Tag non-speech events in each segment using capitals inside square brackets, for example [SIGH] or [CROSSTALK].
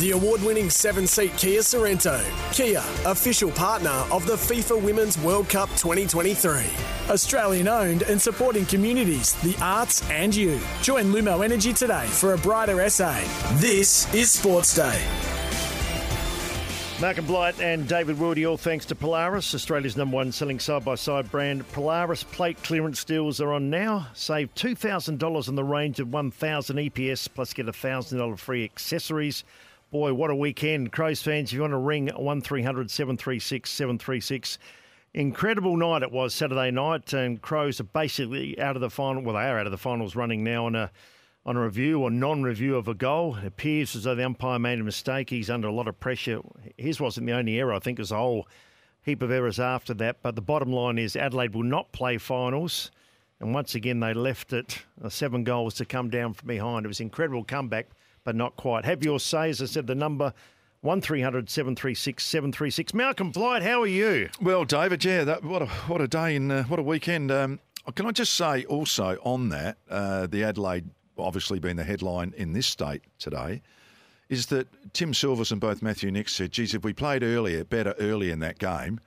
The award winning seven seat Kia Sorento. Kia, official partner of the FIFA Women's World Cup 2023. Australian owned and supporting communities, the arts, and you. Join Lumo Energy today for a brighter SA. This is Sports Day. Malcolm Blight and David Wildy, all thanks to Polaris, Australia's number one selling side by side brand. Polaris plate clearance deals are on now. Save $2,000 on the range of 1,000 EPS plus get $1,000 free accessories. Boy, what a weekend. Crows fans, if you want to ring 1300 736 736. Incredible night it was Saturday night, and Crows are basically out of the final. Well, they are out of the finals running now on a on a review or non-review of a goal. It appears as though the umpire made a mistake. He's under a lot of pressure. His wasn't the only error. I think there's a whole heap of errors after that. But the bottom line is Adelaide will not play finals. And once again, they left it uh, seven goals to come down from behind. It was incredible comeback, but not quite. Have your say, as I said, the number 1300 736 736. Malcolm Blight, how are you? Well, David, yeah, that, what a what a day and uh, what a weekend. Um, can I just say also on that, uh, the Adelaide obviously being the headline in this state today, is that Tim Silvers and both Matthew Nicks said, geez, if we played earlier, better early in that game,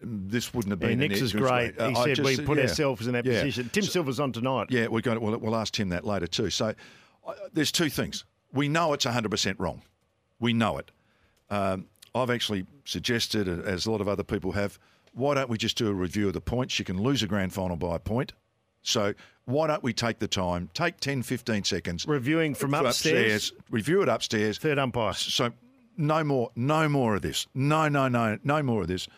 this wouldn't have been. Yeah, Nicks is great. Uh, he said just, we put yeah, ourselves in that yeah. position. Tim so, Silvers on tonight. Yeah, we're going. To, we'll, we'll ask Tim that later too. So there's two things. We know it's 100% wrong. We know it. Um, I've actually suggested, as a lot of other people have, why don't we just do a review of the points? You can lose a grand final by a point. So why don't we take the time, take 10, 15 seconds. Reviewing from upstairs. upstairs. Review it upstairs. Third umpire. So no more, no more of this. No, no, no, no more of this.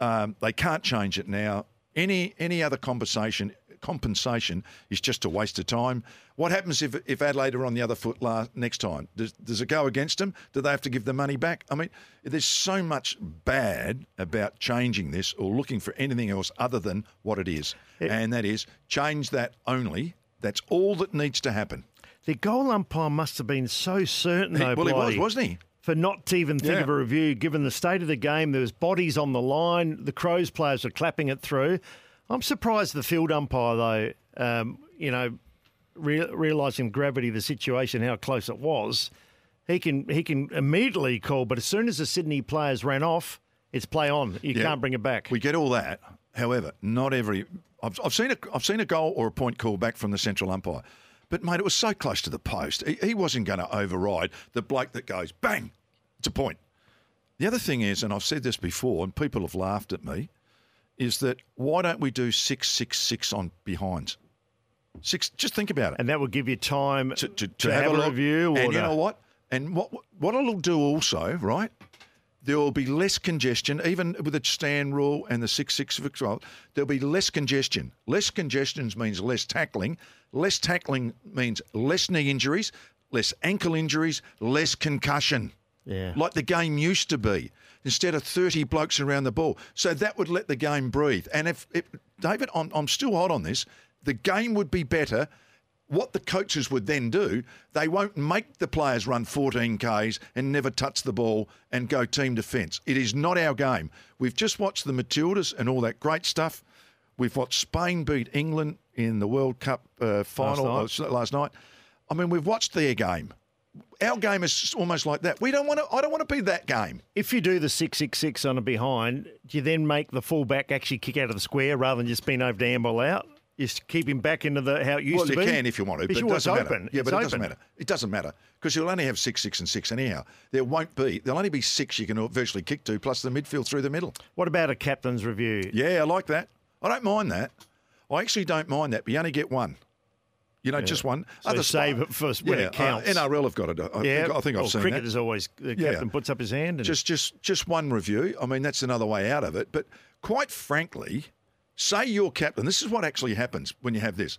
Um, they can't change it now. Any any other conversation compensation is just a waste of time. What happens if, if Adelaide are on the other foot last, next time? Does, does it go against them? Do they have to give the money back? I mean, there's so much bad about changing this or looking for anything else other than what it is. And that is change that only. That's all that needs to happen. The goal umpire must have been so certain, though. Well, he was, wasn't he? for not to even think yeah. of a review, given the state of the game. There was bodies on the line. The Crows players were clapping it through. I'm surprised the field umpire, though, um, you know, re- realising gravity of the situation, how close it was, he can he can immediately call. But as soon as the Sydney players ran off, it's play on. You yeah, can't bring it back. We get all that. However, not every. I've, I've seen a I've seen a goal or a point call back from the central umpire, but mate, it was so close to the post. He, he wasn't going to override the bloke that goes bang. It's a point. The other thing is, and I've said this before, and people have laughed at me is that why don't we do six six six on behinds? Six. Just think about it, and that will give you time to, to, to, to have, have, a review. and you know what? And what what it'll do also, right? There will be less congestion, even with the stand rule and the six six six rule. There'll be less congestion. Less congestion means less tackling. Less tackling means less knee injuries, less ankle injuries, less concussion. Yeah. Like the game used to be instead of 30 blokes around the ball. So that would let the game breathe. And if, if David, I'm, I'm still hot on this, the game would be better. What the coaches would then do, they won't make the players run 14 Ks and never touch the ball and go team defence. It is not our game. We've just watched the Matildas and all that great stuff. We've watched Spain beat England in the World Cup uh, final last night. last night. I mean, we've watched their game our game is almost like that. We don't want to. I don't want to be that game. If you do the six six six on a behind, do you then make the fullback actually kick out of the square rather than just being over to handball out? You keep him back into the how it used well, to be. Well, you can if you want to, but it doesn't open. matter. Yeah, but it doesn't matter. It doesn't matter because you'll only have six, six, and six anyhow. There won't be. There'll only be six you can virtually kick to, plus the midfield through the middle. What about a captain's review? Yeah, I like that. I don't mind that. I actually don't mind that, but you only get one. You know, yeah. just one. So Other save it first when yeah, it counts. Uh, NRL have got it. I, yeah. think, I think well, I've seen cricket that. is always the captain yeah. puts up his hand. just, just, just one review. I mean, that's another way out of it. But quite frankly, say you're captain. This is what actually happens when you have this.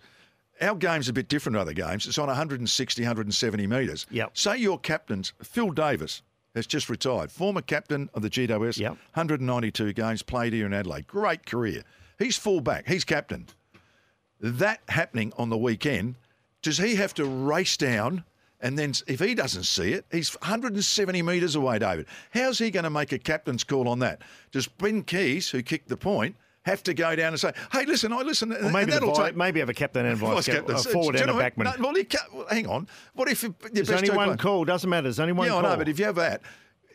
Our game's a bit different to other games. It's on 160, 170 metres. Yep. Say your captain's Phil Davis has just retired, former captain of the GWS, yep. 192 games played here in Adelaide. Great career. He's full back. He's captain. That happening on the weekend – does he have to race down? And then if he doesn't see it, he's 170 metres away, David. How's he going to make a captain's call on that? Does Ben Keays, who kicked the point, have to go down and say, "Hey, listen, I listen." Well, maybe, the vi- maybe have a captain and vice captain, a forward and a backman. No, well, well, hang on. What if there's only one play? call? Doesn't matter. There's only one. Yeah, call. I know, but if you have that.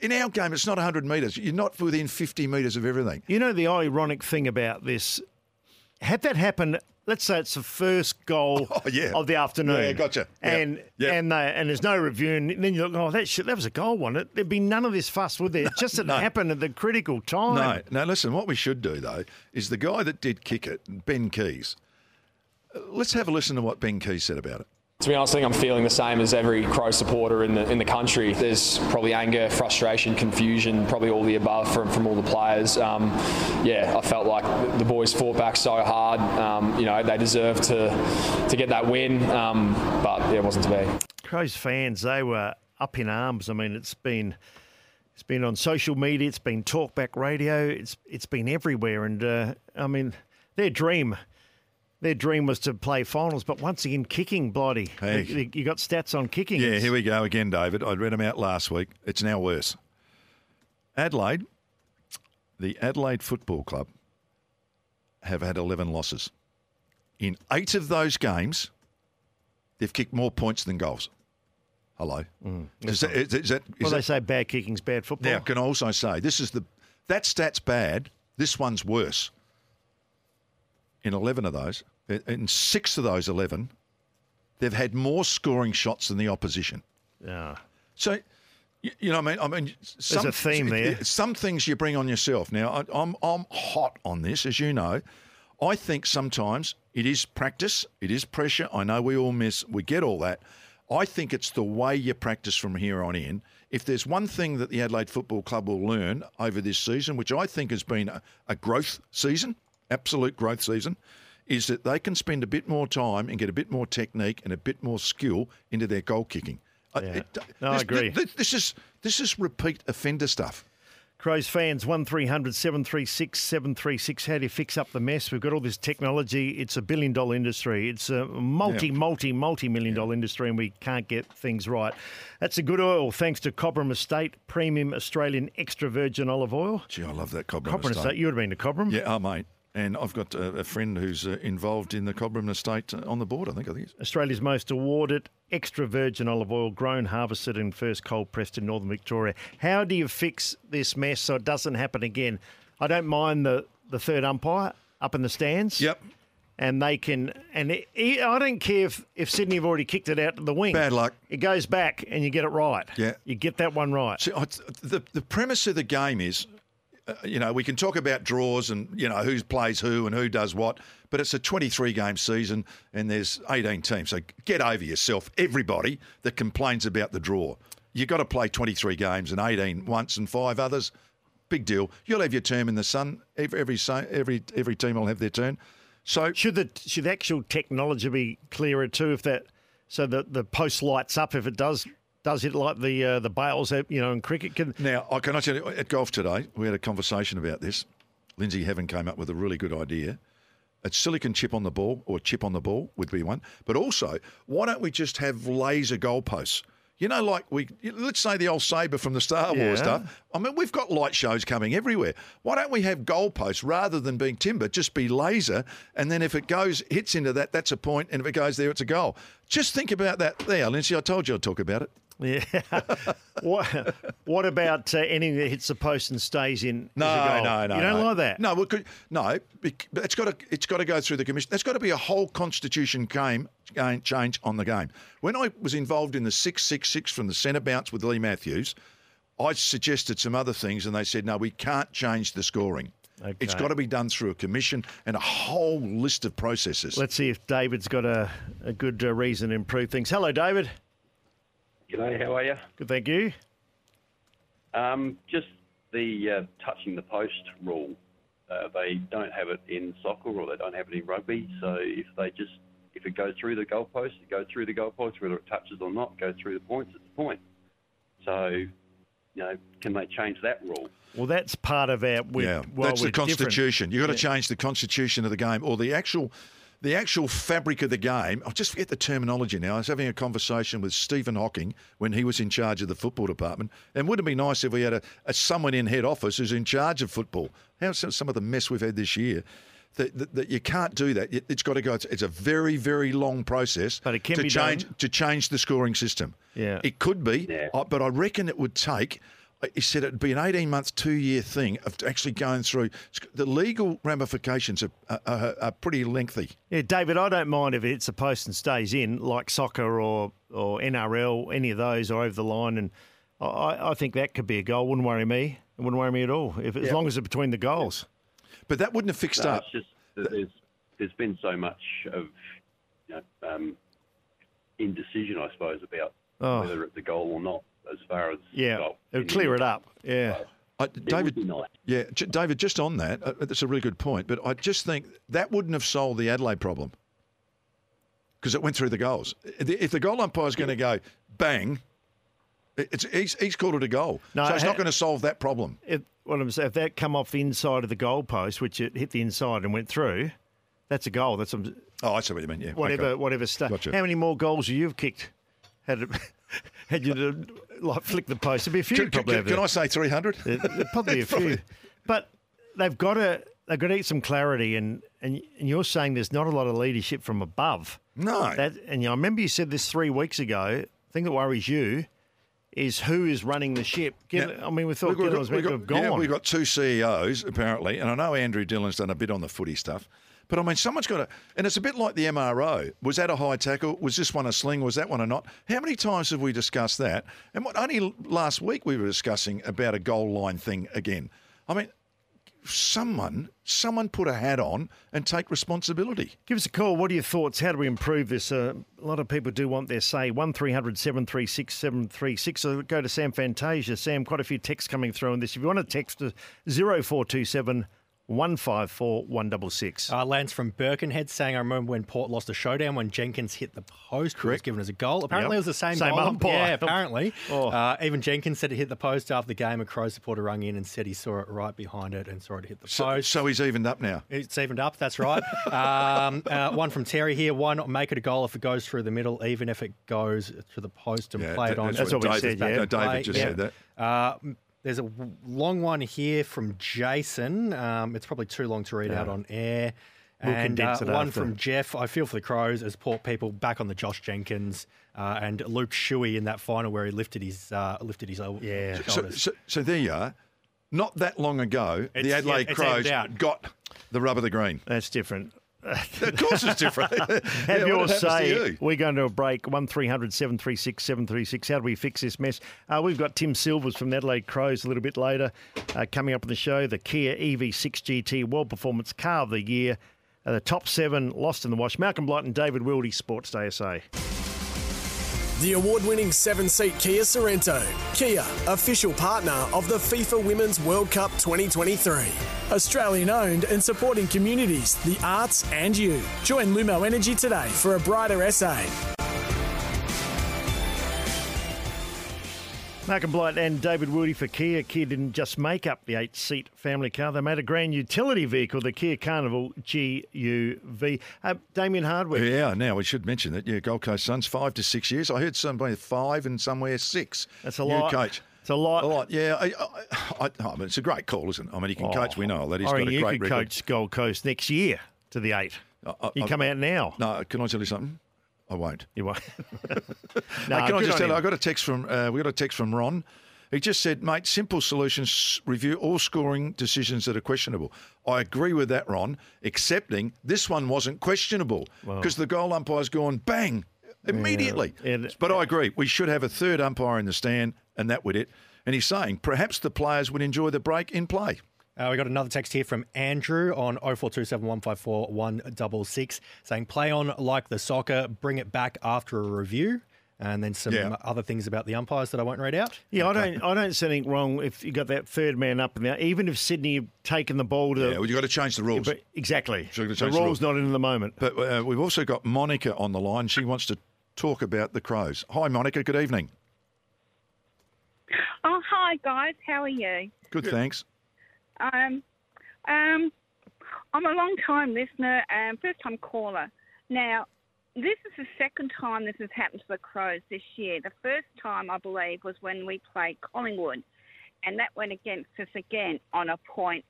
In our game, it's not 100 metres. You're not within 50 metres of everything. You know the ironic thing about this? Had that happened let's say it's the first goal [LAUGHS] oh, yeah. of the afternoon. Yeah, gotcha. And yep. and they, and there's no review, and then you look, oh, that shit, that was a goal, wasn't it? There'd be none of this fuss, would there? [LAUGHS] just that no. it happened at the critical time. No, no. Listen, what we should do though is the guy that did kick it, Ben Keays. Uh, let's have a listen to what Ben Keays said about it. To be honest, I think I'm feeling the same as every Crow supporter in the in the country. There's probably anger, frustration, confusion, probably all the above from, from all the players. Um, yeah, I felt like the boys fought back so hard. Um, you know, they deserved to to get that win, um, but yeah, it wasn't to be. Crows fans, they were up in arms. I mean, it's been it's been on social media, it's been talkback radio, it's it's been everywhere, and uh, I mean, their dream their dream was to play finals, but once again, kicking, bloody. Hey. You got stats on kicking. Yeah, here we go again, David. I read them out last week. It's now worse. Adelaide, the Adelaide Football Club, have had 11 losses. In eight of those games, they've kicked more points than goals. Hello. Mm, is, that, is, is, that, is well, that, they say bad kicking's bad football. Now, can I also say this is the that stat's bad. This one's worse. In 11 of those, in six of those 11, they've had more scoring shots than the opposition. Yeah. So, you know, I mean, I mean, some, There's a theme there. Some things you bring on yourself. Now, I, I'm I'm hot on this, as you know. I think sometimes it is practice, it is pressure. I know we all miss, we get all that. I think it's the way you practice from here on in. If there's one thing that the Adelaide Football Club will learn over this season, which I think has been a, a growth season, absolute growth season, is that they can spend a bit more time and get a bit more technique and a bit more skill into their goal kicking. Uh, yeah. It, no, this, I agree. This, this, is this is repeat offender stuff. Crows fans, 1300 736 736. How do you fix up the mess? We've got all this technology. It's a billion dollar industry. It's a multi, yeah. multi, multi million dollar industry, and we can't get things right. That's a good oil, thanks to Cobram Estate, premium Australian extra virgin olive oil. Gee, I love that Cobram, Cobram Estate. Estate. You would have been to Cobram. Yeah, oh, mate. And I've got a, a friend who's uh, involved in the Cobram estate on the board, I think. I think Australia's most awarded extra virgin olive oil, grown, harvested, and first cold pressed in northern Victoria. How do you fix this mess so it doesn't happen again? I don't mind the, the third umpire up in the stands. Yep. And they can, and it, I don't care if, if Sydney have already kicked it out to the wing. Bad luck. It goes back and you get it right. Yeah. You get that one right. See, the, the premise of the game is uh, you know, we can talk about draws and, you know, who plays who and who does what, but it's a 23 game season and there's 18 teams. So get over yourself, everybody that complains about the draw. You've got to play 23 games and 18 once and five others. Big deal. You'll have your term in the sun. Every every every, every team will have their turn. So should the should the actual technology be clearer too? If that so that the post lights up if it does does it like the uh, the bails, you know, in cricket. Can... Now, I can I tell you, at golf today, we had a conversation about this. Lindsay Heaven came up with a really good idea. A silicon chip on the ball, or chip on the ball would be one. But also, why don't we just have laser goalposts? You know, like we let's say the old saber from the Star Wars yeah. stuff. I mean, we've got light shows coming everywhere. Why don't we have goalposts rather than being timber? Just be laser, and then if it goes hits into that, that's a point, and if it goes there, it's a goal. Just think about that there, Lindsay. I told you I'd talk about it. Yeah. [LAUGHS] what, what about uh, anything that hits the post and stays in? No, no, no. You don't no. like that? No, well, no. It's got to it's got to go through the commission. There's got to be a whole constitution game, change on the game. When I was involved in the six six six from the centre bounce with Leigh Matthews, I suggested some other things, and they said no, we can't change the scoring. Okay. It's got to be done through a commission and a whole list of processes. Let's see if David's got a, a good uh, reason to improve things. Hello, David. G'day, how are you? Good, thank you. Um, just the uh, touching the post rule. Uh, they don't have it in soccer or they don't have it in rugby. So if they just if it goes through the goalpost, it goes through the goalpost, whether it touches or not, goes through the points, it's a point. So, you know, can they change that rule? Well, that's part of our. yeah, well, that's the constitution. Different. You've got to yeah. change the constitution of the game or the actual the actual fabric of the game, I'll just forget the terminology now. I was having a conversation with Stephen Hocking when he was in charge of the football department. And wouldn't it be nice if we had a, a someone in head office who's in charge of football? How's some- some of the mess we've had this year? That, that, that you can't do that. It- It's got to go. It's, it's a very, very long process But it can to be change done. to change the scoring system. Yeah. it could be, Yeah. uh, but I reckon it would take. Uh, He said it'd be an eighteen month, two year thing of actually going through. The legal ramifications are, are, are, are pretty lengthy. Yeah, David, I don't mind if it's a post and stays in, like soccer or or NRL, any of those, or over the line, and I, I think that could be a goal. Wouldn't worry me. It wouldn't worry me at all, if as long as it's between the goals. But that wouldn't have fixed No, up. it's just there's there's been so much of you know, um, indecision, I suppose, about Oh. whether it's a goal or not, as far as Yeah, goal. it would clear it up. Yeah, I, David, nice. yeah, J- David, just on that, uh, that's a really good point. But I just think that wouldn't have solved the Adelaide problem because it went through the goals. If the goal umpire's going to go bang, it's he's, he's called it a goal, No, so it's ha- not going to solve that problem. if what I'm saying, if that come off the inside of the goal post, which it hit the inside and went through, that's a goal. That's a, Oh, I see what you mean. Yeah, whatever okay. whatever stuff. Gotcha. How many more goals you've you kicked? Had it, [LAUGHS] had you to, like flick the post? There'd be a few Can, probably. can- can. I say three hundred? Probably a [LAUGHS] few, but they've got to they've got to get some clarity, and, and and you're saying there's not a lot of leadership from above. No. That and you know, I remember you said this three weeks ago. The thing that worries you is who is running the ship. Gill- Yeah. I mean, we thought We've Gillon was meant to have gone. Yeah, we've got two CEOs apparently, and I know Andrew Dillon's done a bit on the footy stuff. But I mean, someone's got to, and it's a bit like the MRO. Was that a high tackle? Was this one a sling? Was that one a not? How many times have we discussed that? And what, only last week we were discussing about a goal line thing again. I mean, someone, someone put a hat on and take responsibility. Give us a call. What are your thoughts? How do we improve this? Uh, a lot of people do want their say. 1300 736 736. So go to Sam Fantasia. Sam, quite a few texts coming through on this. If you want to text to 0427 154 166. Uh, Lance from Birkenhead saying, I remember when Port lost a showdown when Jenkins hit the post. It was Correct. given as a goal. Apparently, Yep. it was the same, Same goal. umpire. Yeah, apparently. [LAUGHS] Oh. Uh, even Jenkins said it hit the post after the game. A Crow supporter rung in and said he saw it right behind it and saw it hit the So, post. so he's evened up now. It's evened up, that's right. [LAUGHS] um, uh, one from Terry here. Why not make it a goal if it goes through the middle, even if it goes to the post and Yeah, play it on? that's That's what we David, said, yeah. David just yeah. said that. Uh, there's a long one here from Jason. Um, it's probably too long to read out on air. We'll and uh, it one after. from Jeff. I feel for the Crows as Port people back on the Josh Jenkins uh, and Luke Shuey in that final where he lifted his uh, lifted his el- Yeah. So, so, so there you are. Not that long ago, It's- the Adelaide yeah, Crows got the rub of the green. That's different. Of course, it's different. [LAUGHS] Have Yeah, your say. you? We're going to a break. 1300 736 736. How do we fix this mess? Uh, we've got Tim Silvers from the Adelaide Crows a little bit later uh, coming up on the show. The Kia EV6 GT World Performance Car of the Year. Uh, the top seven lost in the wash. Malcolm Blight and David Wildy, Sports Day SA. The award winning seven seat Kia Sorento. Kia, official partner of the FIFA Women's World Cup 2023. Australian owned and supporting communities, the arts, and you. Join Lumo Energy today for a brighter SA. Malcolm Blight and David Wildy for Kia. Kia didn't just make up the eight seat family car, they made a grand utility vehicle, the Kia Carnival GUV. Uh, Damien Hardwick. Yeah, now we should mention that. Yeah, Gold Coast Suns, five to six years. I heard somewhere five and somewhere six. That's a New lot. coach. It's a lot. A lot, yeah. I, I, I, I mean, it's a great call, isn't it? I mean, he can coach. We know that. He's got a you could record. coach Gold Coast next year to the eight. I- I- you come out now. No, can I tell you something? I won't. You won't. [LAUGHS] Hey, can I just tell you. I got a text from uh, we got a text from Ron. He just said, "Mate, simple solutions review all scoring decisions that are questionable." I agree with that, Ron. Excepting this one wasn't questionable because the goal umpire's gone bang immediately. Yeah. But I agree, we should have a third umpire in the stand, and that would it. And he's saying perhaps the players would enjoy the break in play. Uh, we got another text here from Andrew on 0427 154 166 saying, play on like the soccer, bring it back after a review. And then some Yeah. other things about the umpires that I won't read out. Yeah, I don't. I don't see anything wrong if you got that third man up and there. Even if Sydney have taken the ball to, Yeah, well, you've got to change the rules. but exactly, So you've got to the the rules rules. not in the moment. But uh, we've also got Monica on the line. She wants to talk about the Crows. Hi, Monica. Good evening. Oh, hi guys. How are you? Good, thanks. Um, um, I'm a long time listener and first time caller. Now, this is the second time this has happened to the Crows this year. The first time, I believe, was when we played Collingwood, and that went against us again on a point,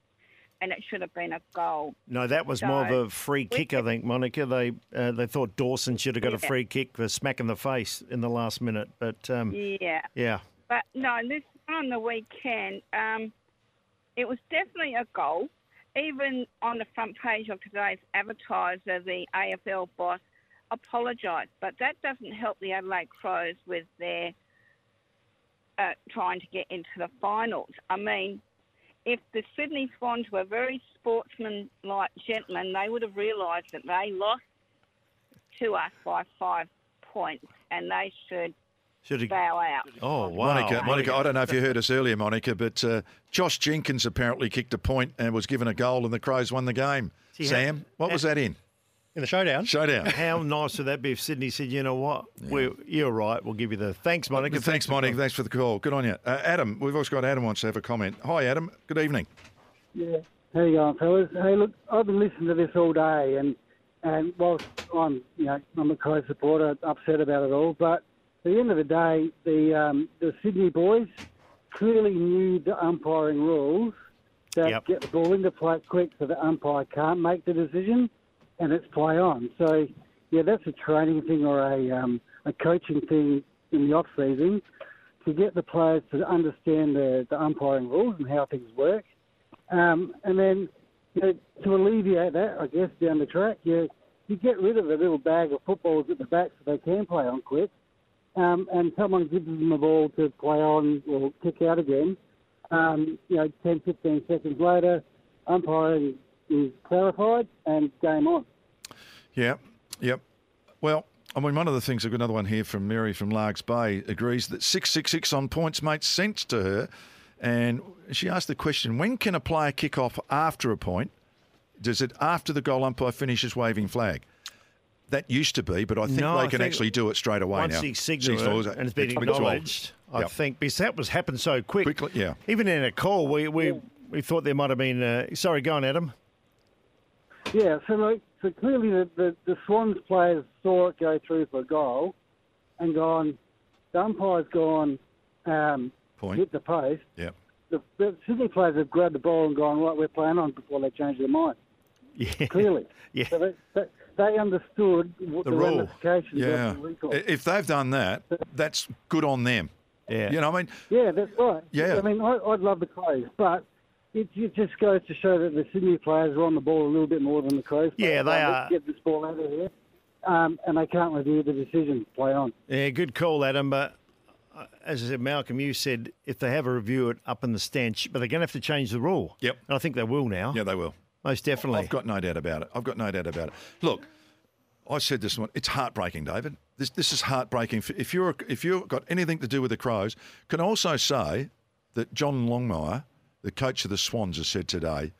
and it should have been a goal. No, that was So, more of a free we kick, I think, Monica. They uh, they thought Dawson should have got a free kick for smack in the face in the last minute. But um, Yeah. yeah, But no, this on the weekend, um, it was definitely a goal. Even on the front page of today's advertiser, the AFL boss apologised, but that doesn't help the Adelaide Crows with their uh, trying to get into the finals. I mean, if the Sydney Swans were very sportsman-like gentlemen, they would have realised that they lost to us by five points, and they should should have. bow out. Oh wow, Monica, Monica, I don't know if you heard us earlier, Monica, but uh, Josh Jenkins apparently kicked a point and was given a goal, and the Crows won the game. See, Sam, what was that in? In the showdown. Showdown. How nice would that be if Sydney said, "You know what, We're, you're right. We'll give you the thanks, Monica. Thanks, Monica. Thanks for the call. Good on you. Uh, Adam, we've also got Adam wants to have a comment. Hi, Adam. Good evening. Yeah. How you going, fellas? Hey, look, I've been listening to this all day, and and whilst I'm, you know, I'm a Crow supporter, upset about it all, but at the end of the day, the um, the Sydney boys clearly knew the umpiring rules that Yep. get the ball into play quick, so the umpire can't make the decision, and it's play on. So yeah, that's a training thing or a um, a coaching thing in the off season to get the players to understand the, the umpiring rules and how things work. Um, and then you know, to alleviate that, I guess down the track, you you get rid of the little bag of footballs at the back so they can play on quick, um, and someone gives them a ball to play on or kick out again. Um, you know, 10, 15 seconds later, umpiring is clarified and game on. Yeah, yep. Well, I mean, one of the things, I've got another one here from Mary from Largs Bay, agrees that 666 on points makes sense to her. And she asked the question when can a player kick off after a point? Does it after the goal umpire finishes waving flag? That used to be, but I think No, they I can think actually do it straight away Once now. he Signals it and it's been it's been told. acknowledged, I Yep. think because that was happened so quick. Quickly, yeah. Even in a call, we we, we thought there might have been. Uh, sorry, go on, Adam. Yeah, so like, so clearly the, the, the Swans players saw it go through for a goal and gone, the umpire's gone, um, Point. hit the post. Yep. The, the Sydney players have grabbed the ball and gone, right, we're playing on before they change their mind. [LAUGHS] Yeah. Clearly. Yeah. So they, they, they understood what The the, rule. ramifications Yeah. of the recall. I- If they've done that, that's good on them. Yeah. You know, I mean, Yeah, that's right. Yeah. I mean, I, I'd love the Crows, but it, it just goes to show that the Sydney players are on the ball a little bit more than the Crows. Yeah, they Let's are. Get this ball out of here. Um, and they can't review the decision. Play on. Yeah, good call, Adam. But uh, as I said, Malcolm, you said if they have a review it up in the stench, but they're going to have to change the rule. Yep. And I think they will now. yeah, they will. Most definitely. I've got no doubt about it. I've got no doubt about it. Look, I said this one. It's heartbreaking, David. This this is heartbreaking. If- you're if you've got anything to do with the Crows, can I also say that John Longmire, the coach of the Swans, has said today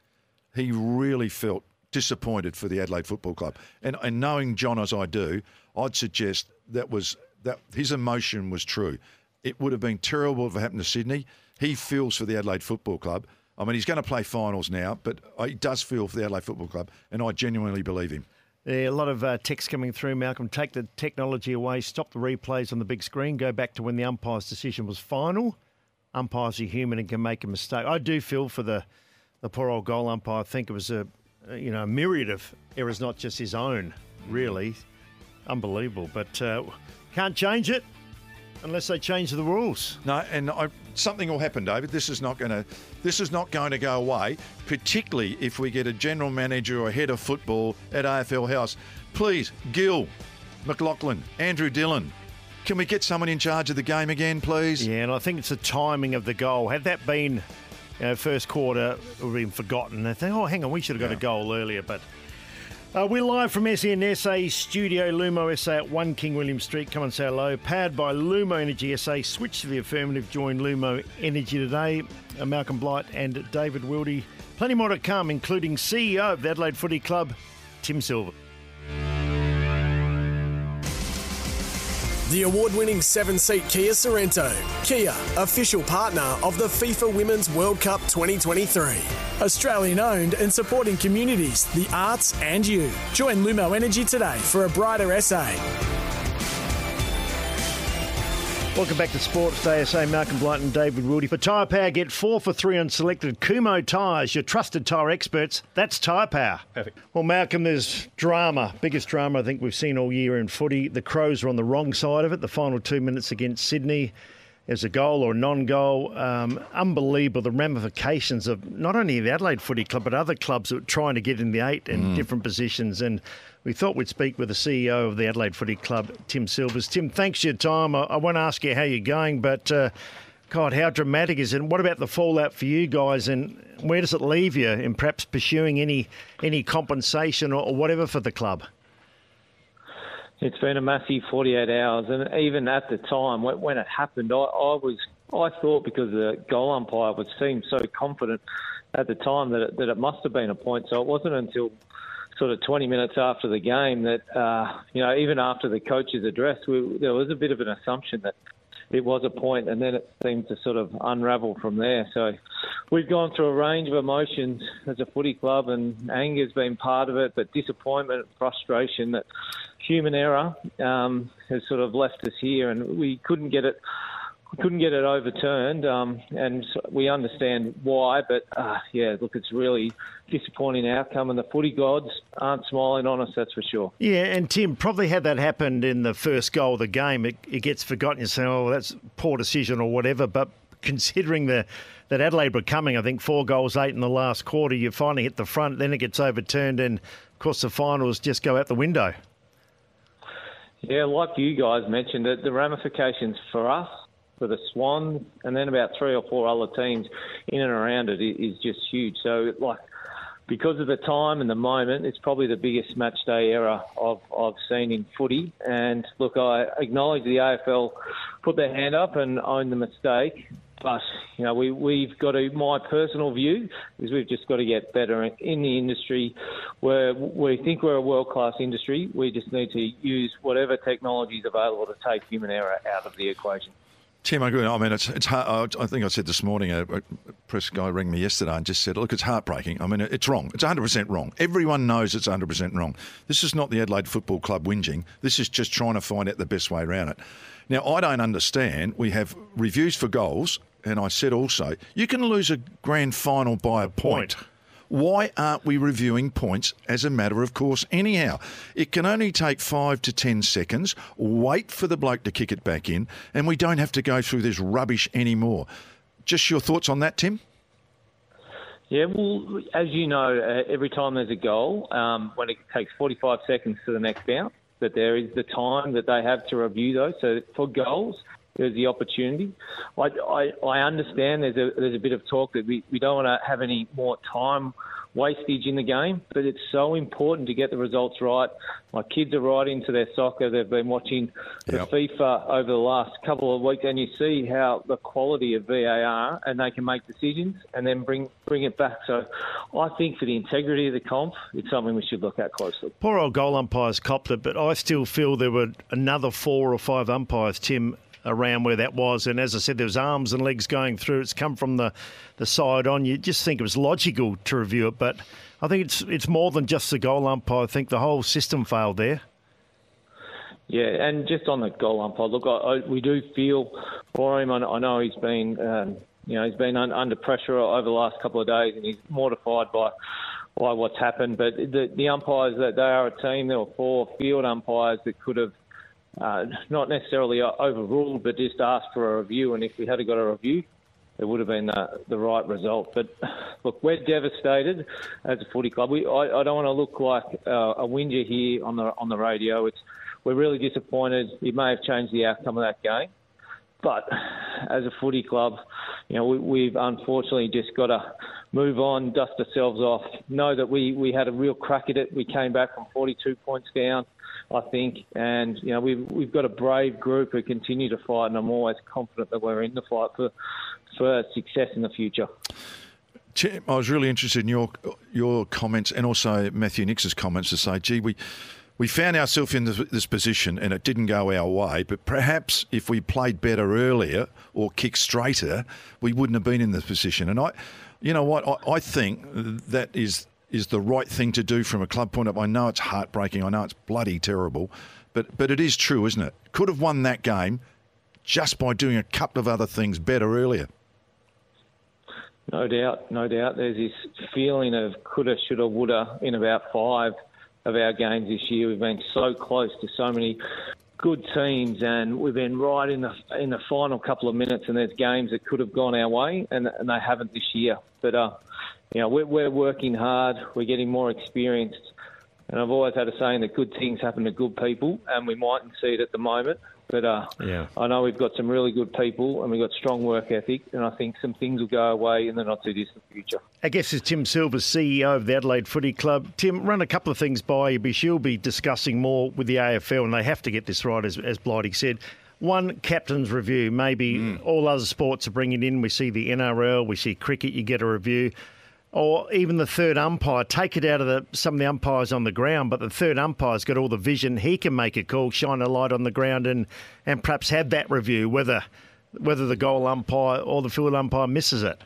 he really felt disappointed for the Adelaide Football Club. And and knowing John as I do, I'd suggest that was that his emotion was true. It would have been terrible if it happened to Sydney. He feels for the Adelaide Football Club. I mean, he's going to play finals now, but he does feel for the Adelaide Football Club, and I genuinely believe him. Yeah, a lot of uh, text coming through, Malcolm. Take the technology away, stop the replays on the big screen, go back to when the umpire's decision was final. Umpires are human and can make a mistake. I do feel for the, the poor old goal umpire. I think it was a, a, you know a myriad of errors, not just his own. Really, unbelievable. But uh, can't change it unless they change the rules. No, and I, something will happen, David. This is not going to this is not going to go away. Particularly if we get a general manager or head of football at AFL House. Please, Gill, McLachlan, Andrew Dillon. Can we get someone in charge of the game again, please? Yeah, and I think it's the timing of the goal. Had that been you know, first quarter, it would have been forgotten. They think, oh, hang on, we should have got a goal earlier. But uh, we're live from SNSA Studio, Lumo SA at 1 King William Street. Come and say hello. Powered by Lumo Energy SA. Switch to the affirmative. Join Lumo Energy today. Uh, Malcolm Blight and David Wildy. Plenty more to come, including CEO of the Adelaide Footy Club, Tim Silver. The award winning seven seat Kia Sorento. Kia, official partner of the FIFA Women's World Cup 2023. Australian owned and supporting communities, the arts, and you. Join Lumo Energy today for a brighter SA. Welcome back to Sports Day. SA Malcolm Blight and David Wildy. For Tyre Power, get four for three on selected Kumho tyres, your trusted tyre experts. That's Tyre Power. Perfect. Well, Malcolm, there's drama. Biggest drama I think we've seen all year in footy. The Crows are on the wrong side of it. The final two minutes against Sydney. There's a goal or a non-goal. Um, unbelievable the ramifications of not only the Adelaide Footy Club but other clubs that were trying to get in the eight in different positions. And we thought we'd speak with the CEO of the Adelaide Footy Club, Tim Silvers. Tim, thanks for your time. I, I won't ask you how you're going, but uh, God, how dramatic is it? And what about the fallout for you guys? And where does it leave you in perhaps pursuing any any compensation or, or whatever for the club? It's been a massive 48 hours, and even at the time when, it happened, I, I was I thought because the goal umpire was seemed so confident at the time that it, that it must have been a point. So it wasn't until sort of 20 minutes after the game that uh, you know even after the coach's address, we, there was a bit of an assumption that it was a point, and then it seemed to sort of unravel from there. So we've gone through a range of emotions as a footy club, and anger's been part of it, but disappointment, frustration that human error um, has sort of left us here, and we couldn't get it. We couldn't get it overturned, um, and we understand why. But uh, yeah, look, it's really disappointing outcome, and the footy gods aren't smiling on us. That's for sure. Yeah, and Tim, probably had that happened in the first goal of the game, it, it gets forgotten. You say, oh, that's poor decision or whatever. But considering the that Adelaide were coming, I think four goals, eight in the last quarter, you finally hit the front, then it gets overturned, and of course the finals just go out the window. Yeah, like you guys mentioned, the, the ramifications for us, for the Swans, and then about three or four other teams in and around it is just huge. So, like, because of the time and the moment, it's probably the biggest match day error I've, I've seen in footy. And look, I acknowledge the AFL put their hand up and owned the mistake. But you know, we we've got to. My personal view is we've just got to get better in the industry. Where we think we're a world class industry, we just need to use whatever technology is available to take human error out of the equation. Tim, I agree. I mean, it's it's hard. I think I said this morning. A, a press guy rang me yesterday and just said, "Look, it's heartbreaking. I mean, it's wrong. It's 100 percent wrong. Everyone knows it's 100 percent wrong. This is not the Adelaide Football Club whinging. This is just trying to find out the best way around it. Now, I don't understand. We have reviews for goals, and I said also, you can lose a grand final by a point. Why aren't we reviewing points as a matter of course anyhow? It can only take five to ten seconds, wait for the bloke to kick it back in, and we don't have to go through this rubbish anymore. Just your thoughts on that, Tim? Yeah, well, as you know, uh, every time there's a goal, um, when it takes 45 seconds to the next bounce, that there is the time that they have to review those. So for goals, there's the opportunity. I, I, I understand there's a there's a bit of talk that we, we don't want to have any more time wastage in the game, but it's so important to get the results right. My kids are right into their soccer. They've been watching the Yep. FIFA over the last couple of weeks, and you see how the quality of VAR, and they can make decisions and then bring bring it back. So, I think for the integrity of the comp, it's something we should look at closely. Poor old goal umpires copped it, but I still feel there were another four or five umpires, Tim, around where that was. And as I said, there was arms and legs going through. It's come from the, the side on. You just think it was logical to review it, but I think it's it's more than just the goal umpire. I think the whole system failed there. Yeah, and just on the goal umpire, look, I, I, we do feel for him. I, I know he's been, um, you know, he's been un, under pressure over the last couple of days, and he's mortified by by what's happened. But the, the umpires that they are a team. There were four field umpires that could have uh, not necessarily overruled, but just asked for a review. And if we had got a review, it would have been the, the right result. But [LAUGHS] look, we're devastated as a footy club. We, I, I don't want to look like uh, a whinger here on the on the radio. It's we're really disappointed. It may have changed the outcome of that game, but as a footy club, you know, we, we've unfortunately just got to move on, dust ourselves off. Know that we we had a real crack at it. We came back from 42 points down. I think, and you know we've we've got a brave group who continue to fight, and I'm always confident that we're in the fight for for success in the future. Tim, I was really interested in your your comments and also Matthew Nicks's comments to say, gee, we we found ourselves in this, this position and it didn't go our way. But perhaps if we played better earlier or kicked straighter, we wouldn't have been in this position. And I, you know what, I, I think that is is the right thing to do from a club point of. View. I know it's heartbreaking. I know it's bloody terrible, but but it is true, isn't it? Could have won that game just by doing a couple of other things better earlier. No doubt, no doubt. There's this feeling of coulda, shoulda, woulda in about five of our games this year. We've been so close to so many good teams, and we've been right in the in the final couple of minutes. And there's games that could have gone our way, and, and they haven't this year. But uh, you know, we're, we're working hard. We're getting more experienced. And I've always had a saying that good things happen to good people, and we mightn't see it at the moment. But uh, Yeah. I know we've got some really good people, and we've got strong work ethic, and I think some things will go away in the not too distant future. Our guest is Tim Silver, CEO of the Adelaide Footy Club. Tim, run a couple of things by you because you'll be discussing more with the AFL, and they have to get this right, as, as Blighty said. One, captain's review. Maybe all other sports are bringing in. We see the NRL, we see cricket, you get a review. Or even the third umpire, take it out of the, some of the umpires on the ground, but the third umpire's got all the vision. He can make a call, shine a light on the ground, and, and perhaps have that review, whether whether the goal umpire or the field umpire misses it.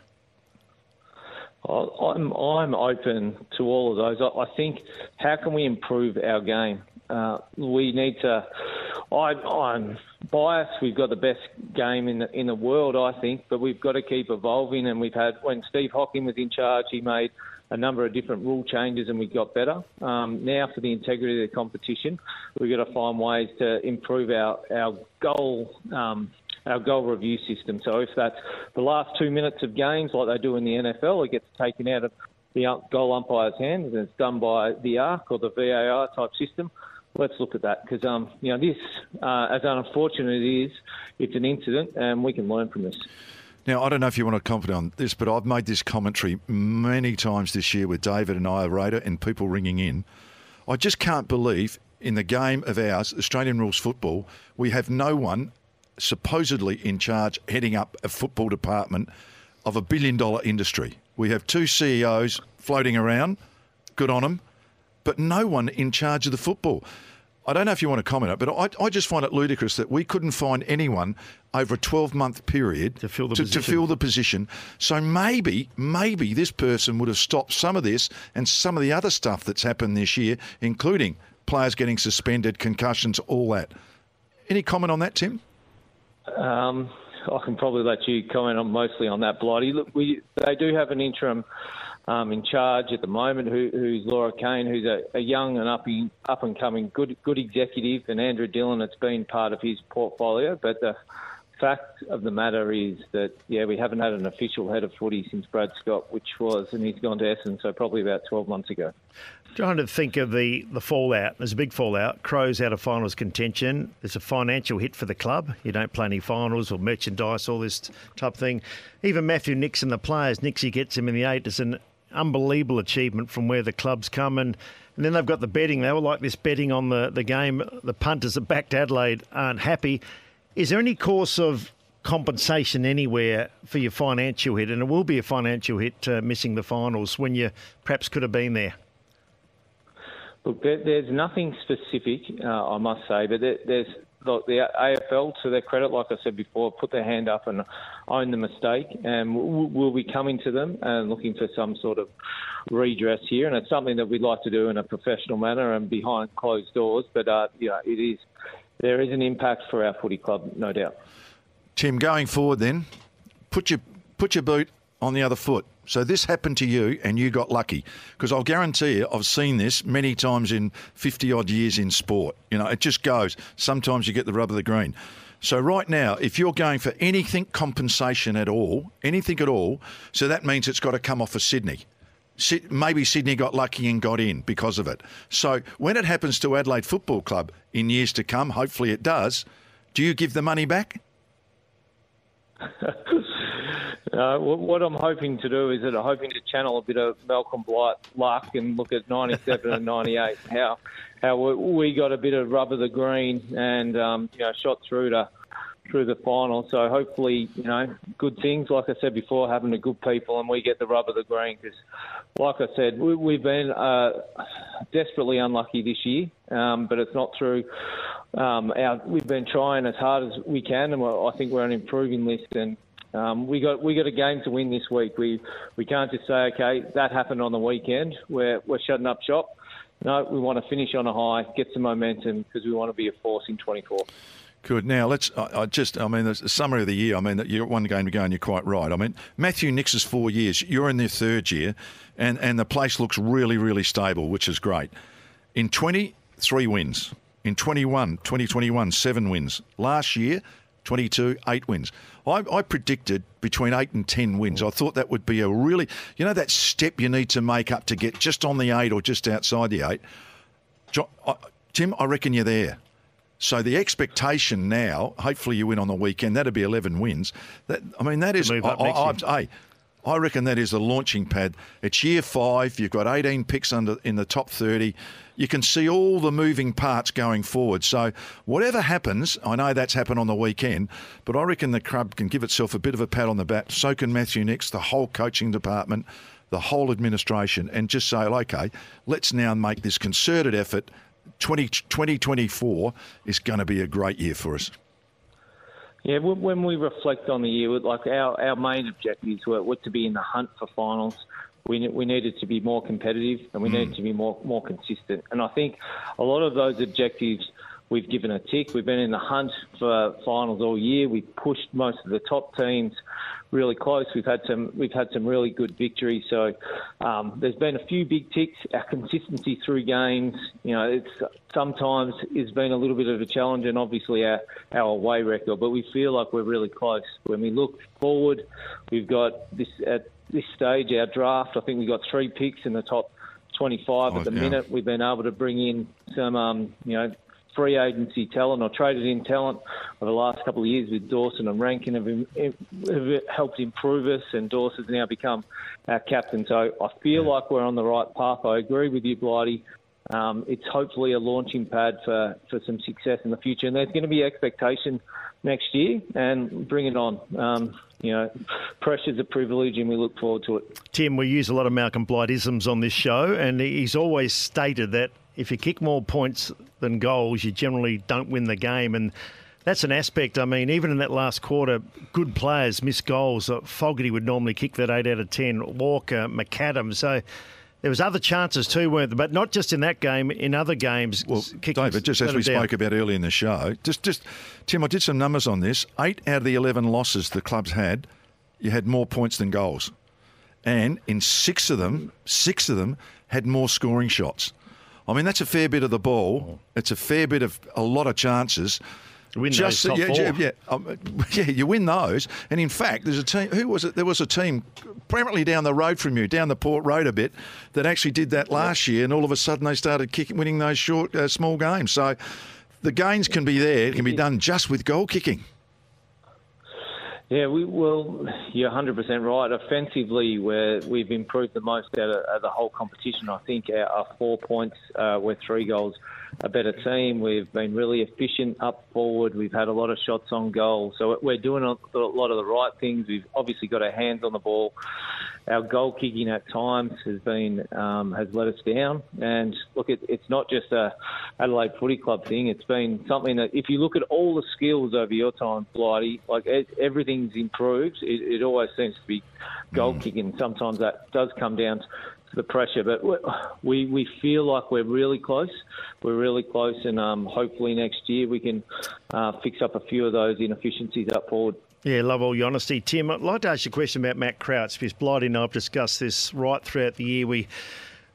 I'm I'm open to all of those. I think how can we improve our game? Uh, we need to. I, I'm biased. We've got the best game in the in the world, I think, but we've got to keep evolving. And we've had when Steve Hocking was in charge, he made a number of different rule changes, and we got better. Um, now, for the integrity of the competition, we've got to find ways to improve our our goal. Um, our goal review system. So if that's the last two minutes of games, like they do in the NFL, it gets taken out of the um- goal umpire's hands and it's done by the ARC or the VAR type system. Let's look at that because um, you know this, uh, as unfortunate it is, it's an incident and we can learn from this. Now, I don't know if you want to comment on this, but I've made this commentary many times this year with David and I, Raider, and people ringing in. I just can't believe in the game of ours, Australian rules football, we have no one supposedly in charge heading up a football department of a billion dollar industry. We have two CEOs floating around, good on them, but no one in charge of the football. I don't know if you want to comment on it, but I, I just find it ludicrous that we couldn't find anyone over a 12 month period To fill the to, position. fill the position. So maybe, maybe this person would have stopped some of this and some of the other stuff that's happened this year, including players getting suspended, concussions, all that. Any comment on that, Tim? Um, I can probably let you comment on mostly on that, Blighty. Look, we they do have an interim um, in charge at the moment, who, who's Laura Kane, who's a, a young and up up and coming good good executive, and Andrew Dillon. It's been part of his portfolio, but the fact of the matter is that yeah, we haven't had an official head of footy since Brad Scott, which was, and he's gone to Essendon, so probably about 12 months ago. Trying to think of the, the fallout. There's a big fallout. Crows out of finals contention. There's a financial hit for the club. You don't play any finals or merchandise, all this type of thing. Even Matthew Nixon, the players, Nixie gets him in the eight. It's an unbelievable achievement from where the club's come. And, and then they've got the betting. They were like this betting on the, the game. The punters that backed Adelaide aren't happy. Is there any course of compensation anywhere for your financial hit? And it will be a financial hit uh, missing the finals when you perhaps could have been there. Look, there, there's nothing specific, uh, I must say, but there, there's the AFL, to their credit, like I said before, put their hand up and own the mistake, and we'll, be coming to them and looking for some sort of redress here, and it's something that we'd like to do in a professional manner and behind closed doors. But uh, yeah, it is there is an impact for our footy club, no doubt. Tim, going forward then, put your put your boot on the other foot. So this happened to you and you got lucky. Because I'll guarantee you, I've seen this many times in 50 odd years in sport. You know, it just goes. Sometimes you get the rub of the green. So right now, if you're going for anything compensation at all, anything at all, so that means it's got to come off of Sydney. Maybe Sydney got lucky and got in because of it. So when it happens to Adelaide Football Club in years to come, hopefully it does, do you give the money back? [LAUGHS] Uh, what, I'm hoping to do is that I'm hoping to channel a bit of Malcolm Blight luck and look at 97 and 98, [LAUGHS] how how we, got a bit of rub of the green and um, you know shot through to through the final. So hopefully, you know, good things. Like I said before, having the good people, and we get the rub of the green. Because, like I said, we, we've been uh, desperately unlucky this year, um, but it's not through. Um, our, we've been trying as hard as we can, and I think we're on an improving list. And um, we got we got a game to win this week. We we can't just say, okay, that happened on the weekend. We're we're shutting up shop. No, we want to finish on a high, get some momentum because we want to be a force in 24. Good. Now let's. I, I just. I mean, the summary of the year. I mean, that you're one game to go, and you're quite right. I mean, Matthew is four years. You're in their third year, and and the place looks really, really stable, which is great. In 23 wins. In 21, 2021, seven wins. Last year, 22, eight wins. I, I, predicted between eight and 10 wins. I thought that would be a really, you know, that step you need to make up to get just on the eight or just outside the eight. John, Tim, I reckon you're there. So the expectation now, hopefully you win on the weekend, that'd be 11 wins. That I mean, that is, I, I, I, I reckon that is a launching pad. It's year five. You've got 18 picks under in the top 30. You can see all the moving parts going forward. So whatever happens, I know that's happened on the weekend, but I reckon the club can give itself a bit of a pat on the back. So can Matthew Nicks, the whole coaching department, the whole administration, and just say, okay, let's now make this concerted effort 20, 2024 is going to be a great year for us. Yeah, when we reflect on the year, like our, our main objectives were, were to be in the hunt for finals. We, we needed to be more competitive and we mm. needed to be more more consistent. And I think a lot of those objectives we've given a tick. We've been in the hunt for finals all year. We've pushed most of the top teams really close. We've had some we've had some really good victories. So um, there's been a few big ticks. Our consistency through games, you know, it's sometimes it's been a little bit of a challenge, and obviously our our away record. But we feel like we're really close. When we look forward, we've got this at this stage our draft. I think we've got three picks in the top 25 oh, at the yeah. minute. We've been able to bring in some, um, you know, free agency talent or traded in talent over the last couple of years with Dawson and Rankine have, have helped improve us, and Dawson's now become our captain. So I feel yeah. like we're on the right path. I agree with you, Blighty. Um, it's hopefully a launching pad for, for some success in the future, and there's going to be expectation next year, and bring it on. Um, you know, pressure's a privilege, and we look forward to it. Tim, we use a lot of Malcolm Blightisms on this show, and he's always stated that if you kick more points than goals, you generally don't win the game. And that's an aspect. I mean, even in that last quarter, good players miss goals. Fogarty would normally kick that eight out of ten. Walker, McAdam. So there was other chances too, weren't there? But not just in that game. In other games, well, David, just as we down. spoke about earlier in the show, just just Tim, I did some numbers on this. Eight out of the eleven losses the clubs had, you had more points than goals, and in six of them, six of them had more scoring shots. I mean, that's a fair bit of the ball. Oh. It's a fair bit of a lot of chances. Win Just, those top yeah, four. Yeah, um, [LAUGHS] yeah, you win those. And in fact, there's a team. Who was it? There was a team, primarily down the road from you, down the Port Road a bit, that actually did that last year. And all of a sudden, they started kicking, winning those short, uh, small games. So the gains can be there. It can be done just with goal kicking. Yeah, we well, you're 100% right. Offensively, where we've improved the most out of, of the whole competition. I think our, our four points, uh, we're three goals a better team. We've been really efficient up forward. We've had a lot of shots on goal. So we're doing a lot of the right things. We've obviously got our hands on the ball. Our goal kicking at times has been um, has let us down. And look, it, it's not just a Adelaide Footy Club thing. It's been something that if you look at all the skills over your time, Blighty, like it, everything's improved. It, it, always seems to be goal mm. kicking. Sometimes that does come down the pressure. But we we feel like we're really close. We're really close, and um, hopefully next year we can uh, fix up a few of those inefficiencies up forward. Yeah, love all your honesty, Tim. I'd like to ask you a question about Matt Crouch because Blighty and I have discussed this right throughout the year. We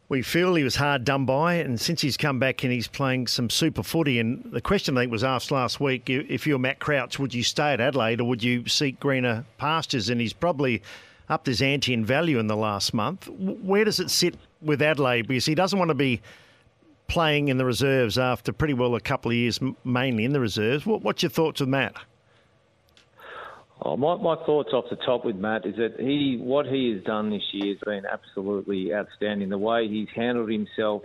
we feel he was hard done by, and since he's come back and he's playing some super footy, and the question I think was asked last week: if you're Matt Crouch, would you stay at Adelaide or would you seek greener pastures? And he's probably upped his ante in value in the last month. Where does it sit with Adelaide? Because he doesn't want to be playing in the reserves after pretty well a couple of years, mainly in the reserves. What, what's your thoughts with Matt? Oh, my, my thoughts off the top with Matt is that he what he has done this year has been absolutely outstanding. The way he's handled himself,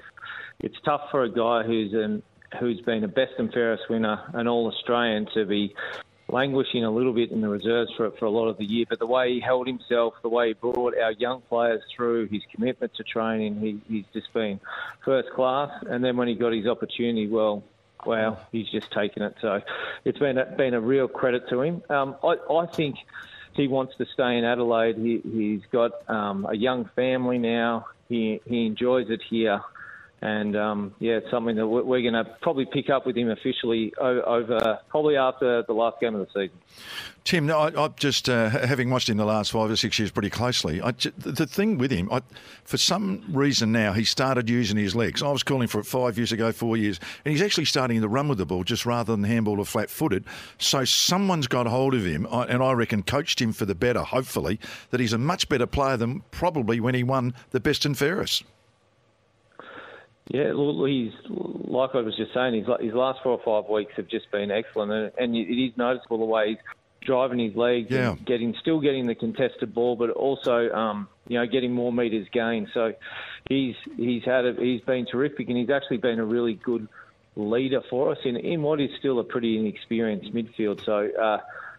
it's tough for a guy who's an who's been a best and fairest winner, an All Australian, to be languishing a little bit in the reserves for for a lot of the year. But the way he held himself, the way he brought our young players through, his commitment to training, he, he's just been first class. And then when he got his opportunity, well, wow, he's just taken it. So it's been a, been a real credit to him. Um, I, I think he wants to stay in Adelaide. He, he's got um, a young family now. He he enjoys it here. And um, yeah, it's something that we're going to probably pick up with him officially over probably after the last game of the season. Tim, I, I just uh, having watched him the last five or six years pretty closely. I, the thing with him, I, for some reason now, he started using his legs. I was calling for it five years ago, four years, and he's actually starting to run with the ball just rather than handball or flat-footed. So someone's got hold of him, and I reckon coached him for the better. Hopefully, that he's a much better player than probably when he won the best and fairest. Yeah, he's like I was just saying. His his last four or five weeks have just been excellent, and, and it is noticeable the way he's driving his legs, yeah. and getting still getting the contested ball, but also um, you know getting more meters gained. So he's he's had a, he's been terrific, and he's actually been a really good leader for us in in what is still a pretty inexperienced midfield. So. Uh,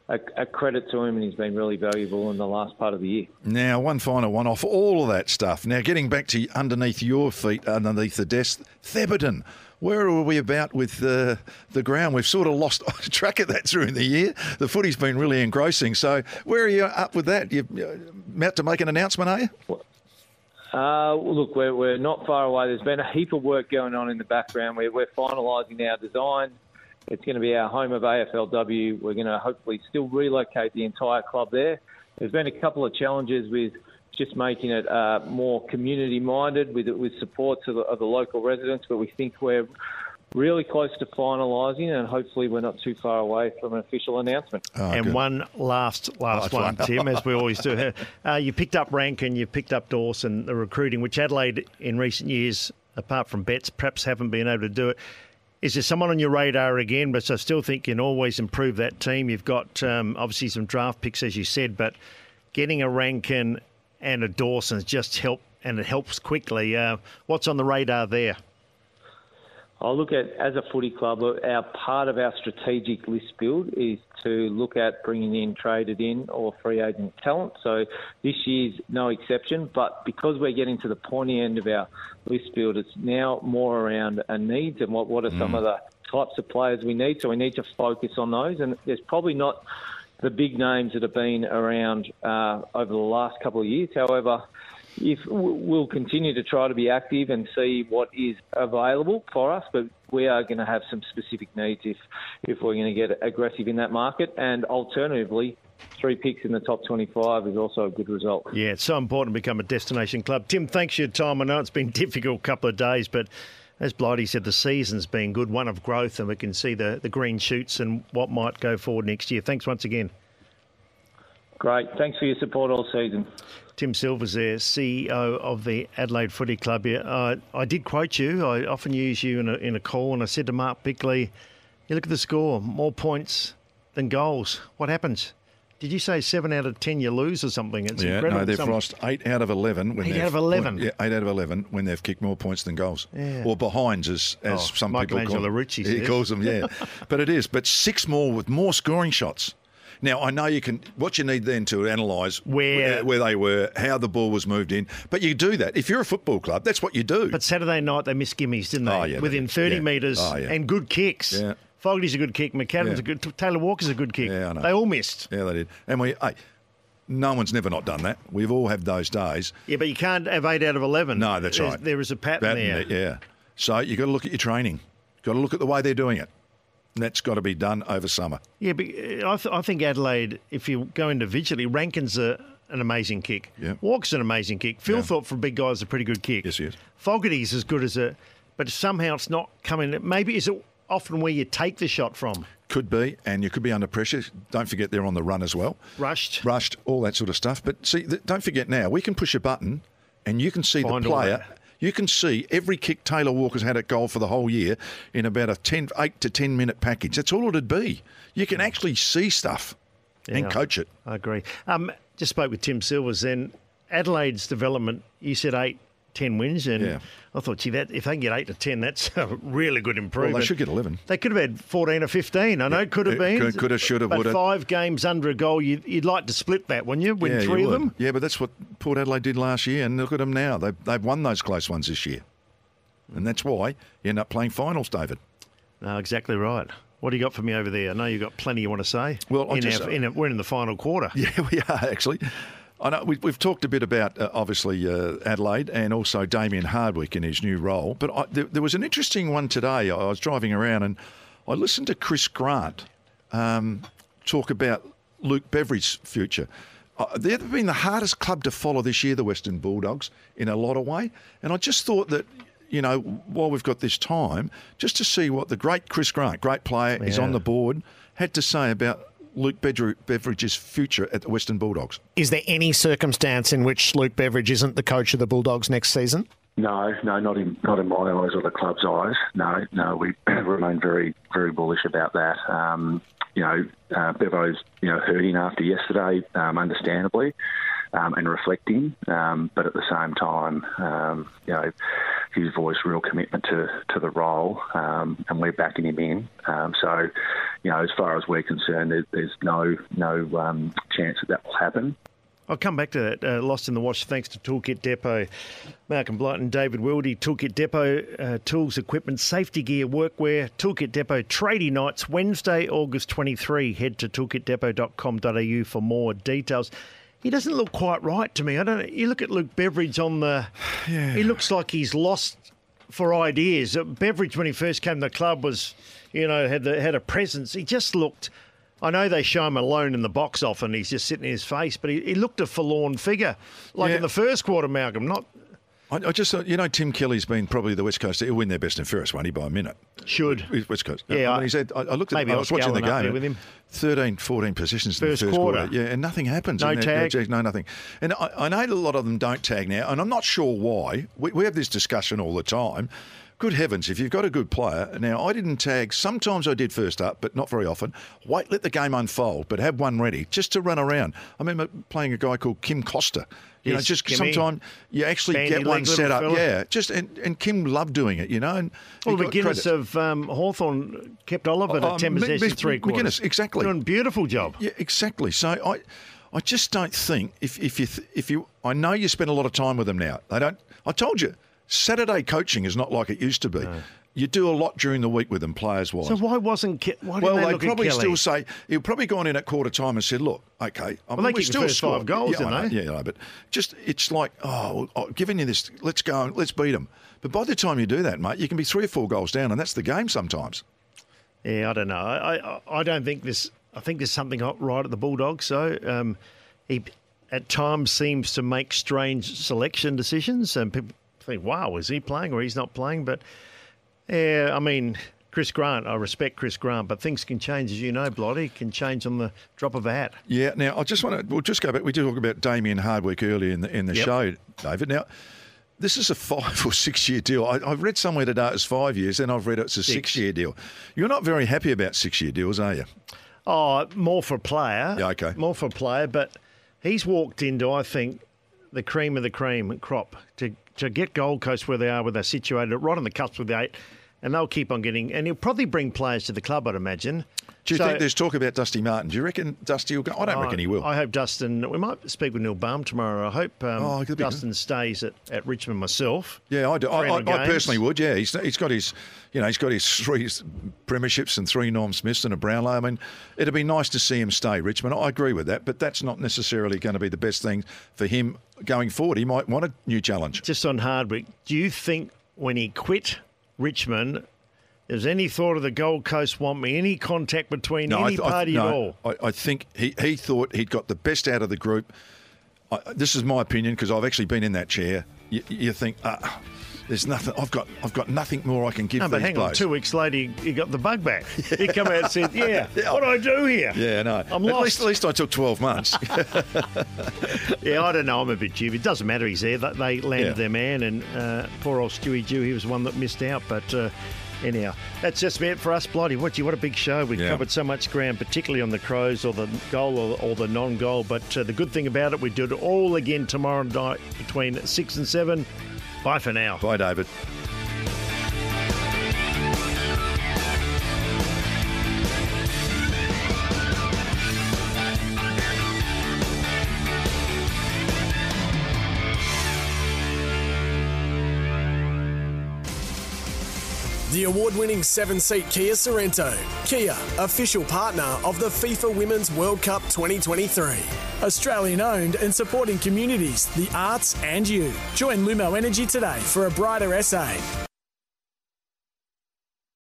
a, a, credit to him, and he's been really valuable in the last part of the year. Now, one final one off all of that stuff. Now, getting back to underneath your feet, underneath the desk, Thebarton. Where are we about with the the ground? We've sort of lost [LAUGHS] track of that during the year. The footy's been really engrossing. So, where are you up with that? You about to make an announcement, are you? Uh, look, we're, we're not far away. There's been a heap of work going on in the background. We're, we're finalising our design. It's going to be our home of AFLW. We're going to hopefully still relocate the entire club there. There's been a couple of challenges with just making it uh, more community minded with with support to the, of the local residents, but we think we're really close to finalising, and hopefully we're not too far away from an official announcement. Oh, and good. one last last, last one, one. Tim, as we always do. [LAUGHS] Uh, you picked up Rankine, you picked up Dawson, the recruiting, which Adelaide in recent years, apart from Betts, perhaps haven't been able to do it. Is there someone on your radar again? But I still think you can always improve that team. You've got um, obviously some draft picks, as you said, but getting a Rankine and a Dawson's just help, and it helps quickly. Uh, what's on the radar there? I'll look at as a footy club. Our part of our strategic list build is to look at bringing in traded in or free agent talent. So this year's no exception. But because we're getting to the pointy end of our list build, it's now more around a needs and what what are mm. some of the types of players we need. So we need to focus on those. And there's probably not the big names that have been around uh, over the last couple of years. However if we'll continue to try to be active and see what is available for us, but we are going to have some specific needs if if we're going to get aggressive in that market. And alternatively, three picks in the top 25 is also a good result. Yeah, it's so important to become a destination club. Tim, thanks for your time. I know it's been a [LAUGHS] difficult couple of days, but as Blighty said, the season's been good, one of growth, and we can see the, the green shoots and what might go forward next year. Thanks once again. Great. Thanks for your support all season. Tim Silvers there, CEO of the Adelaide Footy Club. Yeah, uh, I did quote you. I often use you in a, in a call, and I said to Mark Bickley, "You look at the score, more points than goals. What happens?" Did you say seven out of ten you lose or something? It's yeah, incredible. no, they've Some... lost eight out of eleven. When eight out of eleven. yeah, eight out of eleven when they've kicked more points than goals, yeah. or behinds, as as oh, some people call them. Ricci [LAUGHS] he calls them. Yeah, [LAUGHS] but it is. But six more with more scoring shots. Now I know you can. What you need then to analyse where where they were, how the ball was moved in. But you do that if you're a football club. That's what you do. But Saturday night they missed gimmies, didn't they? Oh, yeah, Within they 30 yeah. metres oh, yeah. and good kicks. Yeah. Fogarty's a good kick. McAdam's Yeah. a good. Taylor Walker's a good kick. Yeah, I know. They all missed. Yeah, they did. And we, hey, no one's never not done that. We've all had those days. Yeah, but you can't have eight out of 11. No, that's There's- right. There is a pattern, there. Yeah. So you've got to look at your training. You've Got to look at the way they're doing it. And that's got to be done over summer. Yeah, but I, th- I think Adelaide, if you go individually, Rankine's a, an amazing kick. Yeah. Walker's an amazing kick. Phil Yeah. Thorpe for a big guy is a pretty good kick. Yes, he is. Fogarty's as good as a, but somehow it's not coming. Maybe is it often where you take the shot from? Could be, and you could be under pressure. Don't forget they're on the run as well. Rushed. Rushed, all that sort of stuff. But see, th- don't forget now, we can push a button and you can see Find the player. You can see every kick Taylor Walker's had at goal for the whole year in about a 10, 8 to 10 minute package. That's all it'd be. You can actually see stuff Yeah. and coach it. I agree. Um, just spoke with Tim Silvers then. Adelaide's development, you said eight, 10 wins. And Yeah. I thought, gee, that if they can get 8 to 10, that's a really good improvement. Well, they should get 11. They could have had 14 or 15. I know it could have been. could- could have, should have, but would have. five games under a goal, you'd, you'd like to split that, wouldn't you? Win yeah, three you of them? Yeah, but that's what Port Adelaide did last year, and look at them now. They've, they've won those close ones this year. And that's why you end up playing finals, David. No, exactly right. What do you got for me over there? I know you've got plenty you want to say. Well, in just- our, in our, we're in the final quarter. [LAUGHS] Yeah, we are actually. I know we've, we've talked a bit about uh, obviously uh, Adelaide and also Damien Hardwick in his new role, but I, there, there was an interesting one today. I was driving around and I listened to Chris Grant um, talk about Luke Beveridge's future. Uh, they've been the hardest club to follow this year, the Western Bulldogs, in a lot of way, and I just thought that. You know, while we've got this time, just to see what the great Chris Grant, great player, is on the board, had to say about Luke Beveridge's future at the Western Bulldogs. Is there any circumstance in which Luke Beveridge isn't the coach of the Bulldogs next season? No, no, not in not in my eyes or the club's eyes. No, no, we [CLEARS THROAT] remain very very bullish about that. Um, you know, uh, Bevo's you know hurting after yesterday, um, understandably, um, and reflecting, um, but at the same time, um, you know, he's voiced real commitment to to the role, um, and we're backing him in. Um, so, you know, as far as we're concerned, there, there's no no um, chance that that will happen. I'll come back to that. Uh, lost in the wash thanks to Toolkit Depot. Malcolm Blight and David Wildy, Toolkit Depot, uh, tools, equipment, safety gear, workwear. Toolkit Depot tradie nights, Wednesday, August 23. Head to toolkitdepot.com.au for more details. He doesn't look quite right to me. I don't. You look at Luke Beveridge on the. [SIGHS] Yeah. He looks like he's lost for ideas. Uh, Beveridge, when he first came to the club, was, you know, had the, had a presence. He just looked. I know they show him alone in the box often. He's just sitting in his face, but he, he looked a forlorn figure, like Yeah. in the first quarter, Malcolm. Not I, I just thought, you know, Tim Kelly's been probably the West Coast. He'll win their best and fairest, won't he, by a minute? should. West Coast. Yeah, I I- mean, he said, I, I looked at maybe I was watching the game. with him. 13, 14 possessions in First the first quarter. quarter. Yeah, and nothing happens. No tag. No, nothing. And I, I know a lot of them don't tag now, and I'm not sure why. We, we have this discussion all the time. Good heavens, if you've got a good player. Now, I didn't tag. Sometimes I did first up, but not very often. Wait, let the game unfold, but have one ready just to run around. I remember playing a guy called Kim Costa. You know, just sometimes you actually Bandy get one set up. fella. Yeah, just and, and Kim loved doing it, you know. And Well, Maginness of um, Hawthorn kept Oliver to 10 M- possessions, three quarters. Maginness, exactly. Doing a beautiful job. Yeah, exactly. So I, I just don't think if if you th- if you I know you spend a lot of time with them now. They don't. I told you, Saturday coaching is not like it used to be. You do a lot during the week with them, players wise. So why wasn't Ke- why well, they look probably still say he'll probably gone in at quarter time and said, "Look, okay, I Well, mean, they we still scored. five goals, yeah, I know, they? Yeah, I know, but just it's like, oh, oh, giving you this, let's go, let's beat them. But by the time you do that, mate, you can be three or four goals down, and that's the game sometimes. Yeah, I don't know. I, I, I don't think this. I think there's something right at the Bulldogs. So um, he at times seems to make strange selection decisions, and people think, "Wow, is he playing or he's not playing?" But yeah, I mean, Chris Grant. I respect Chris Grant, but things can change, as you know, Blighty can change on the drop of a hat. Yeah. Now, I just want to. We'll just go back. We did talk about Damien Hardwick earlier in the in the Yep. show, David. Now, this is a five [LAUGHS] or six year deal. I, I've read somewhere today it's five years, then I've read it's a Six. six year deal. You're not very happy about six year deals, are you? Oh, more for player. Yeah, okay. More for player, but he's walked into, I think, the cream of the cream crop to to get Gold Coast where they are, where they're situated, right on the cusp with the eight, and they'll keep on getting. And he'll probably bring players to the club, I'd imagine. Do you So- think there's talk about Dusty Martin? Do you reckon Dusty will go? I don't reckon he will. I hope Dustin. We might speak with Neil Balme tomorrow. I hope um, Oh. Dustin stays at, at Richmond myself. Yeah, I do. I, I, I personally would. Yeah, he's, he's got his, you know, he's got his three premierships and three Norm Smiths and a Brownlow. I mean, it'd be nice to see him stay, Richmond. I agree with that, but that's not necessarily going to be the best thing for him going forward. He might want a new challenge. Just on Hardwick, do you think when he quit Richmond, there's any thought of the Gold Coast want me? Any contact between I any th- party no, at all? I, I think he, he thought he'd got the best out of the group. I, this is my opinion because I've actually been in that chair. You, you think, ah, there's nothing. I've got I've got nothing more I can give No, but hang on. Two weeks later, he, he got the bug back. [LAUGHS] He come out and said, "Yeah, [LAUGHS] Yeah. what do I do here? Yeah, no. I'm at lost." Least, at least I took 12 months. [LAUGHS] Yeah, I don't know. I'm a bit dubious. It doesn't matter. He's there. They- They landed Yeah. their man, and uh, poor old Stewie Dew, he was one that missed out. But uh, anyhow, that's just it for us, Blighty. What you? What a big show. We've Yeah. covered so much ground, particularly on the Crows or the goal or, or the non-goal. But uh, the good thing about it, we do it all again tomorrow night between six and seven. Bye for now. Bye, David. The award winning seven seat Kia Sorento. Kia, official partner of the FIFA Women's World Cup 2023. Australian owned and supporting communities, the arts, and you. Join Lumo Energy today for a brighter SA.